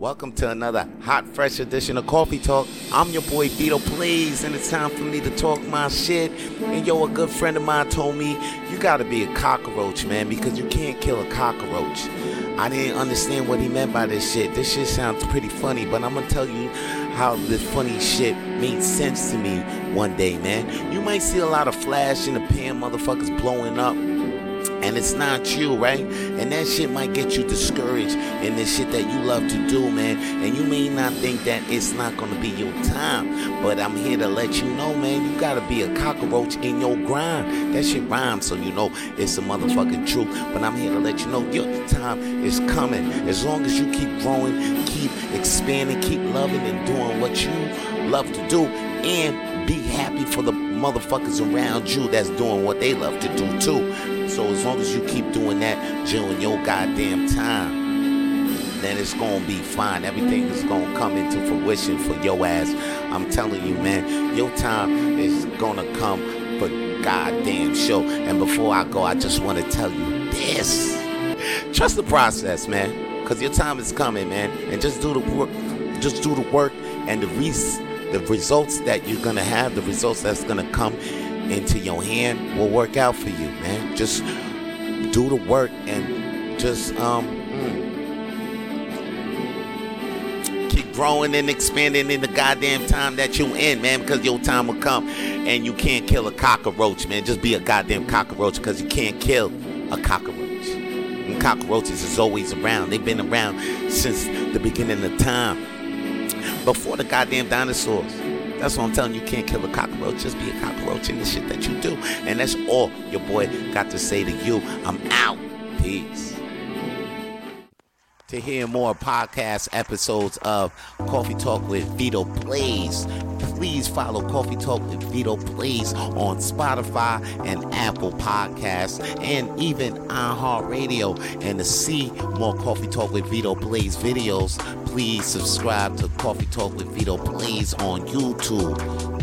Welcome to another hot, fresh edition of Coffee Talk. I'm your boy Vito Blaze, and it's time for me to talk my shit. And yo, a good friend of mine told me you gotta be a cockroach, man, because you can't kill a cockroach. I didn't understand what he meant by this shit. This shit sounds pretty funny, but I'm gonna tell you how this funny shit made sense to me one day, man. You might see a lot of flash in the pan motherfuckers blowing up and it's not you, right? And that shit might get you discouraged in the shit that you love to do, man. And you may not think that it's not gonna be your time, but I'm here to let you know, man, you gotta be a cockroach in your grind. That shit rhymes, so you know it's a motherfucking truth. But I'm here to let you know your time is coming. As long as you keep growing, keep expanding, keep loving and doing what you love to do, and be happy for the motherfuckers around you that's doing what they love to do too. So as long as you keep doing that during your goddamn time, then it's gonna be fine. Everything is gonna come into fruition for your ass. I'm telling you, man, your time is gonna come for goddamn sure. And before I go, I just want to tell you this: trust the process, man, because your time is coming, man. And just do the work. Just do the work, and the res- the results that you're gonna have, the results that's gonna come into your hand will work out for you, man. Just do the work and just um mm, keep growing and expanding in the goddamn time that you in, man, because your time will come and you can't kill a cockroach, man. Just be a goddamn cockroach because you can't kill a cockroach. And cockroaches is always around. They've been around since the beginning of time. Before the goddamn dinosaurs. That's what I'm telling you. You can't kill a cockroach. Just be a cockroach in the shit that you do. And that's all your boy got to say to you. I'm out. Peace. To hear more podcast episodes of Coffee Talk with Vito Blaze, please follow Coffee Talk with Vito Blaze on Spotify and Apple Podcasts and even iHeartRadio. And to see more Coffee Talk with Vito Blaze videos, please subscribe to Coffee Talk with Vito Blaze on YouTube.